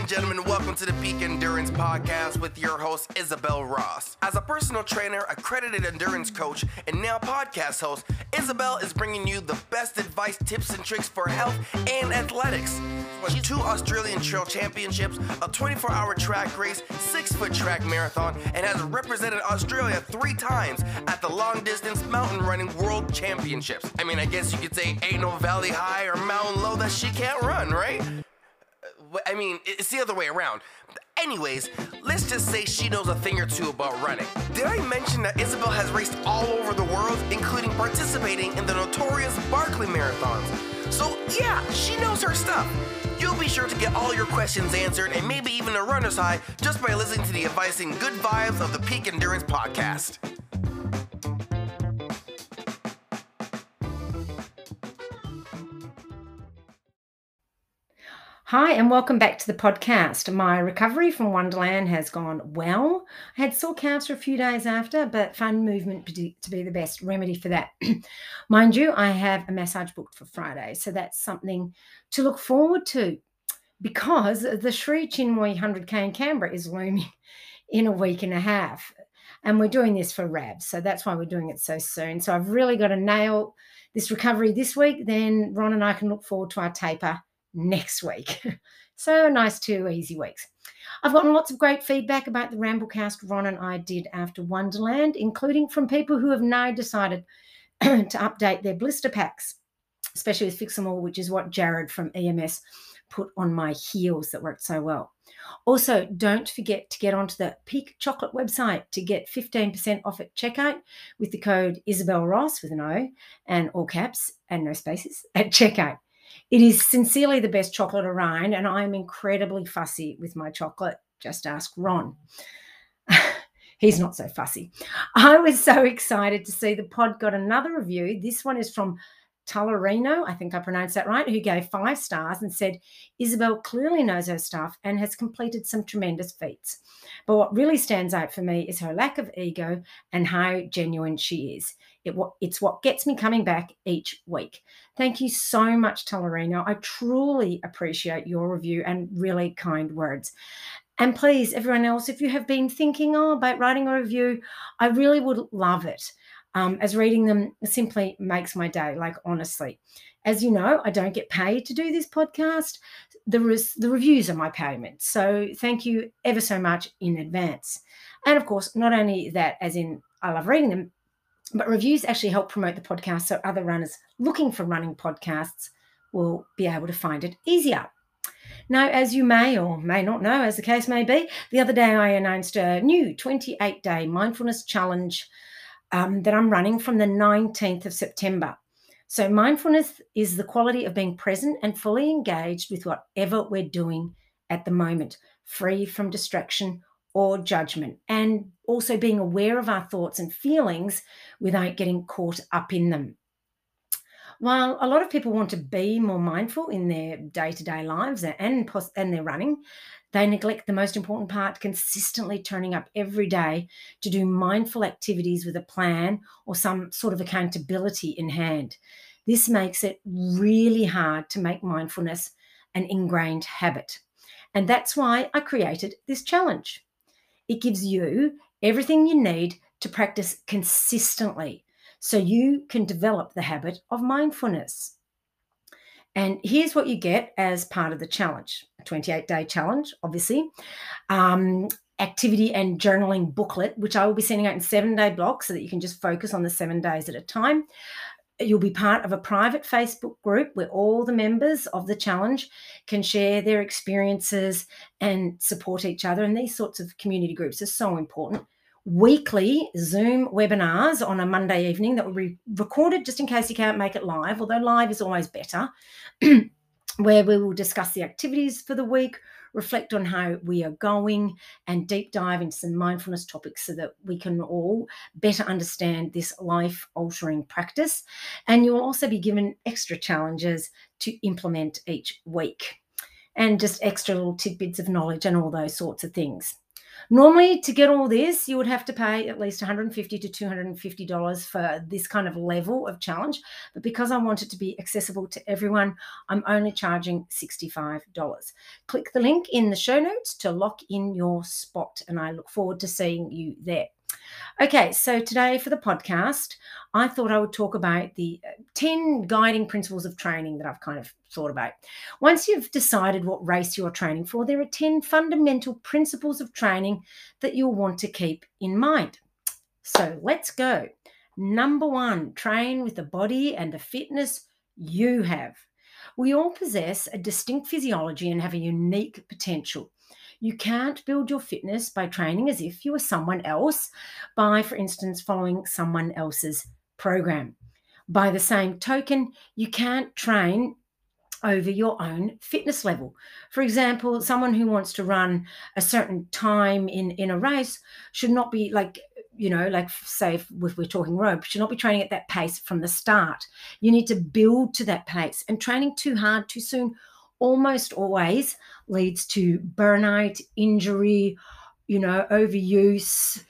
and gentlemen, welcome to the Peak Endurance Podcast with your host, Isabel Ross. As a personal trainer, accredited endurance coach, and now podcast host, Isabel is bringing you the best advice, tips, and tricks for health and athletics. She's two Australian Trail Championships, a 24 hour track race, six foot track marathon, and has represented Australia three times at the long distance mountain running world championships. I mean, I guess you could say ain't no valley high or mountain low that she can't run, right? I mean, it's the other way around. Anyways, let's just say she knows a thing or two about running. Did I mention that Isabel has raced all over the world, including participating in the notorious Barkley marathons? So, yeah, she knows her stuff. You'll be sure to get all your questions answered and maybe even a runner's high just by listening to the advice and good vibes of the Peak Endurance Podcast. Hi, and welcome back to the podcast. My recovery from Wonderland has gone well. I had sore calves for a few days after, but found movement to be the best remedy for that. Mind you, I have a massage booked for Friday, so that's something to look forward to because the Sri Chinmoy 100k in Canberra is looming in a week and a half. And we're doing this for RAB, so that's why we're doing it so soon. So I've really got to nail this recovery this week. Then Ron and I can look forward to our taper next week. so nice two easy weeks. I've gotten lots of great feedback about the Ramblecast Ron and I did after Wonderland, including from people who have now decided to update their blister packs, especially with Fixomull, which is what Jared from EMS put on my heels that worked so well. Also, don't forget to get onto the Peak Chocolate website to get 15% off at checkout with the code Isabel Ross with an O and all caps and no spaces at checkout. It is sincerely the best chocolate around, and I'm incredibly fussy with my chocolate. Just ask Ron. He's not so fussy. I was so excited to see the pod got another review. This one is from Talarino, I think I pronounced that right, who gave five stars and said, Isabel clearly knows her stuff and has completed some tremendous feats. But what really stands out for me is her lack of ego and how genuine she is. It, it's what gets me coming back each week. Thank you so much, Talarino. I truly appreciate your review and really kind words. And please, everyone else, if you have been thinking oh, about writing a review, I really would love it. Um, as reading them simply makes my day, like honestly. As you know, I don't get paid to do this podcast. The, res- the reviews are my payment. So thank you ever so much in advance. And of course, not only that, as in I love reading them, but reviews actually help promote the podcast so other runners looking for running podcasts will be able to find it easier. Now, as you may or may not know, as the case may be, the other day I announced a new 28 day mindfulness challenge um, that I'm running from the 19th of September. So, mindfulness is the quality of being present and fully engaged with whatever we're doing at the moment, free from distraction or judgment, and also being aware of our thoughts and feelings without getting caught up in them. While a lot of people want to be more mindful in their day to day lives and, and their running, they neglect the most important part consistently turning up every day to do mindful activities with a plan or some sort of accountability in hand. This makes it really hard to make mindfulness an ingrained habit. And that's why I created this challenge. It gives you everything you need to practice consistently so you can develop the habit of mindfulness. And here's what you get as part of the challenge a 28 day challenge, obviously. Um, activity and journaling booklet, which I will be sending out in seven day blocks so that you can just focus on the seven days at a time. You'll be part of a private Facebook group where all the members of the challenge can share their experiences and support each other. And these sorts of community groups are so important weekly Zoom webinars on a Monday evening that will be recorded just in case you can't make it live, although live is always better, where we will discuss the activities for the week, reflect on how we are going, and deep dive into some mindfulness topics so that we can all better understand this life altering practice. And you'll also be given extra challenges to implement each week and just extra little tidbits of knowledge and all those sorts of things. Normally, to get all this, you would have to pay at least 150 to 250 dollars for this kind of level of challenge. But because I want it to be accessible to everyone, I'm only charging 65 dollars. Click the link in the show notes to lock in your spot, and I look forward to seeing you there. Okay, so today for the podcast, I thought I would talk about the uh, 10 guiding principles of training that I've kind of thought about. Once you've decided what race you're training for, there are 10 fundamental principles of training that you'll want to keep in mind. So let's go. Number one, train with the body and the fitness you have. We all possess a distinct physiology and have a unique potential. You can't build your fitness by training as if you were someone else, by, for instance, following someone else's program. By the same token, you can't train over your own fitness level. For example, someone who wants to run a certain time in in a race should not be like you know, like say if we're talking rope, should not be training at that pace from the start. You need to build to that pace, and training too hard too soon almost always leads to burnout, injury, you know, overuse,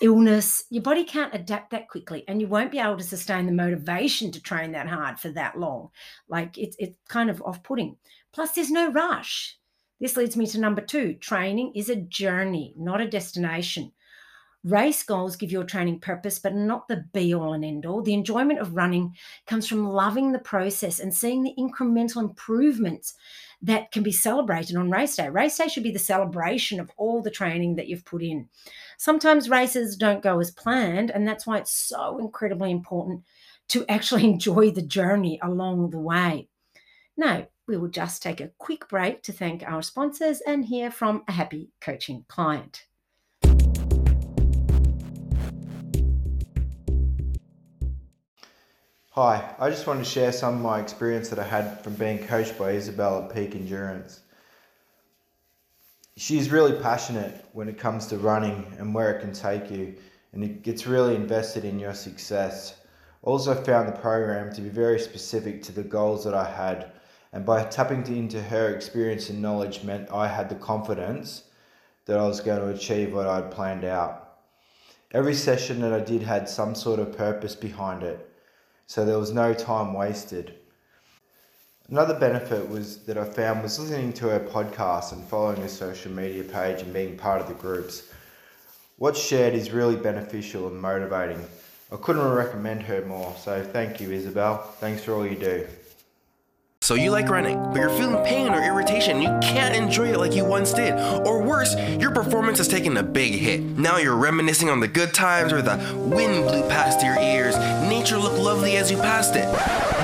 illness. Your body can't adapt that quickly, and you won't be able to sustain the motivation to train that hard for that long. Like it's it's kind of off-putting. Plus, there's no rush. This leads me to number two training is a journey, not a destination. Race goals give your training purpose, but not the be all and end all. The enjoyment of running comes from loving the process and seeing the incremental improvements that can be celebrated on race day. Race day should be the celebration of all the training that you've put in. Sometimes races don't go as planned, and that's why it's so incredibly important to actually enjoy the journey along the way. Now, we will just take a quick break to thank our sponsors and hear from a happy coaching client. Hi, I just wanted to share some of my experience that I had from being coached by Isabel at Peak Endurance. She's really passionate when it comes to running and where it can take you, and it gets really invested in your success. Also, found the program to be very specific to the goals that I had, and by tapping into her experience and knowledge, meant I had the confidence that I was going to achieve what I'd planned out. Every session that I did had some sort of purpose behind it so there was no time wasted. Another benefit was that I found was listening to her podcast and following her social media page and being part of the groups. What's shared is really beneficial and motivating. I couldn't recommend her more, so thank you, Isabel. Thanks for all you do. So you like running, but you're feeling pain or irritation. You can't enjoy it like you once did. Or worse, your performance has taken a big hit. Now you're reminiscing on the good times where the wind blew past your ears, nature looked lovely as you passed it.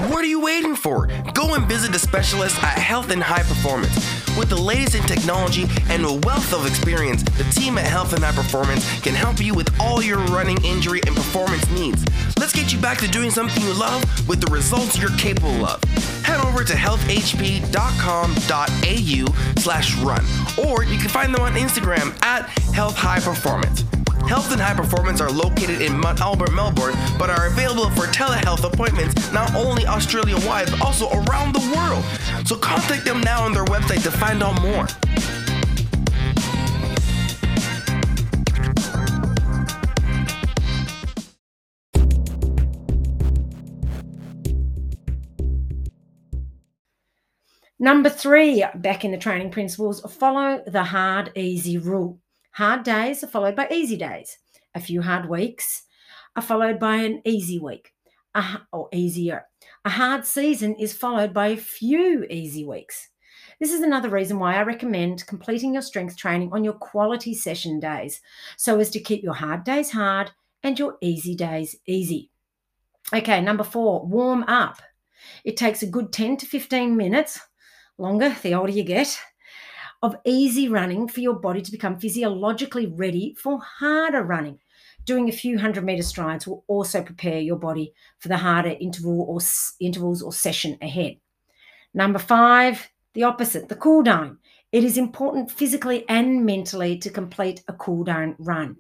What are you waiting for? Go and visit a specialist at Health and High Performance. With the latest in technology and a wealth of experience, the team at Health and High Performance can help you with all your running injury and performance needs. Let's get you back to doing something you love with the results you're capable of. Head over to healthhp.com.au slash run, or you can find them on Instagram at Health High Performance. Health and High Performance are located in Mont Albert, Melbourne, but are available for telehealth appointments not only Australia wide, but also around the world. So contact them now on their website to find out more. Number three, back in the training principles, follow the hard, easy rule. Hard days are followed by easy days. A few hard weeks are followed by an easy week or easier. A hard season is followed by a few easy weeks. This is another reason why I recommend completing your strength training on your quality session days so as to keep your hard days hard and your easy days easy. Okay, number four, warm up. It takes a good 10 to 15 minutes, longer the older you get, of easy running for your body to become physiologically ready for harder running. Doing a few hundred meter strides will also prepare your body for the harder interval or intervals or session ahead. Number five, the opposite, the cool down. It is important physically and mentally to complete a cool down run.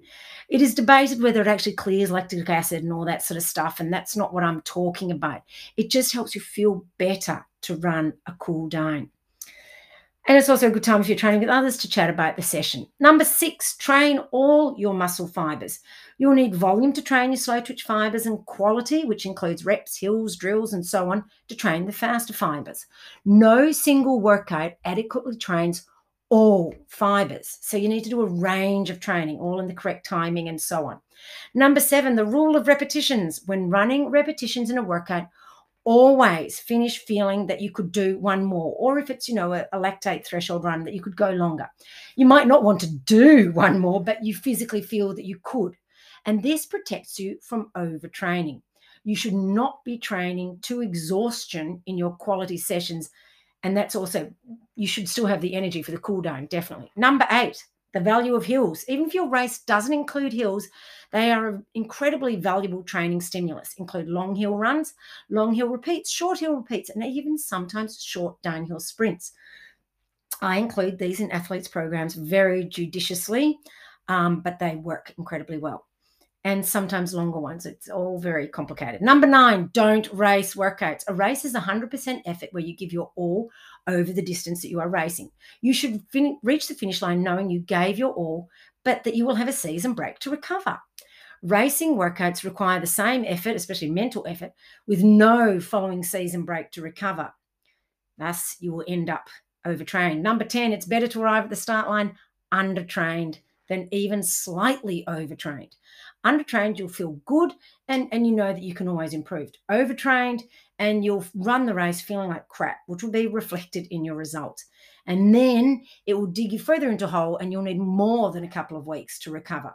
It is debated whether it actually clears lactic acid and all that sort of stuff, and that's not what I'm talking about. It just helps you feel better to run a cool down. And it's also a good time if you're training with others to chat about the session. Number six, train all your muscle fibers. You'll need volume to train your slow twitch fibers and quality, which includes reps, hills, drills, and so on, to train the faster fibers. No single workout adequately trains all fibers. So you need to do a range of training, all in the correct timing and so on. Number seven, the rule of repetitions. When running repetitions in a workout, always finish feeling that you could do one more or if it's you know a, a, lactate threshold run that you could go longer. You might not want to do one more but you physically feel that you could. And this protects you from overtraining. You should not be training to exhaustion in your quality sessions. And that's also you should still have the energy for the cool down definitely. Number eight the value of hills even if your race doesn't include hills they are an incredibly valuable training stimulus, include long hill runs, long hill repeats, short hill repeats, and even sometimes short downhill sprints. I include these in athletes' programs very judiciously, um, but they work incredibly well. And sometimes longer ones. It's all very complicated. Number nine, don't race workouts. A race is 100% effort where you give your all over the distance that you are racing. You should fin- reach the finish line knowing you gave your all, but that you will have a season break to recover. Racing workouts require the same effort, especially mental effort, with no following season break to recover. Thus, you will end up overtrained. Number 10, it's better to arrive at the start line undertrained than even slightly overtrained. Undertrained, you'll feel good and, and you know that you can always improve. Overtrained, and you'll run the race feeling like crap, which will be reflected in your results. And then it will dig you further into a hole, and you'll need more than a couple of weeks to recover.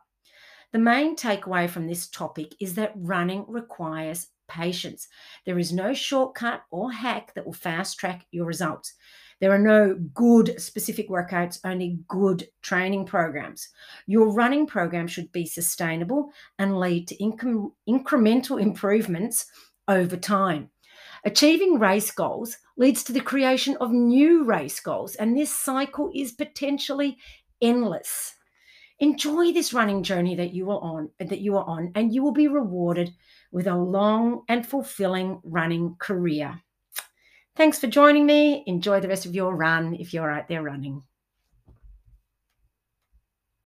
The main takeaway from this topic is that running requires patience. There is no shortcut or hack that will fast track your results. There are no good specific workouts, only good training programs. Your running program should be sustainable and lead to incre- incremental improvements over time. Achieving race goals leads to the creation of new race goals, and this cycle is potentially endless. Enjoy this running journey that you are on, that you are on, and you will be rewarded with a long and fulfilling running career. Thanks for joining me. Enjoy the rest of your run if you're out there running.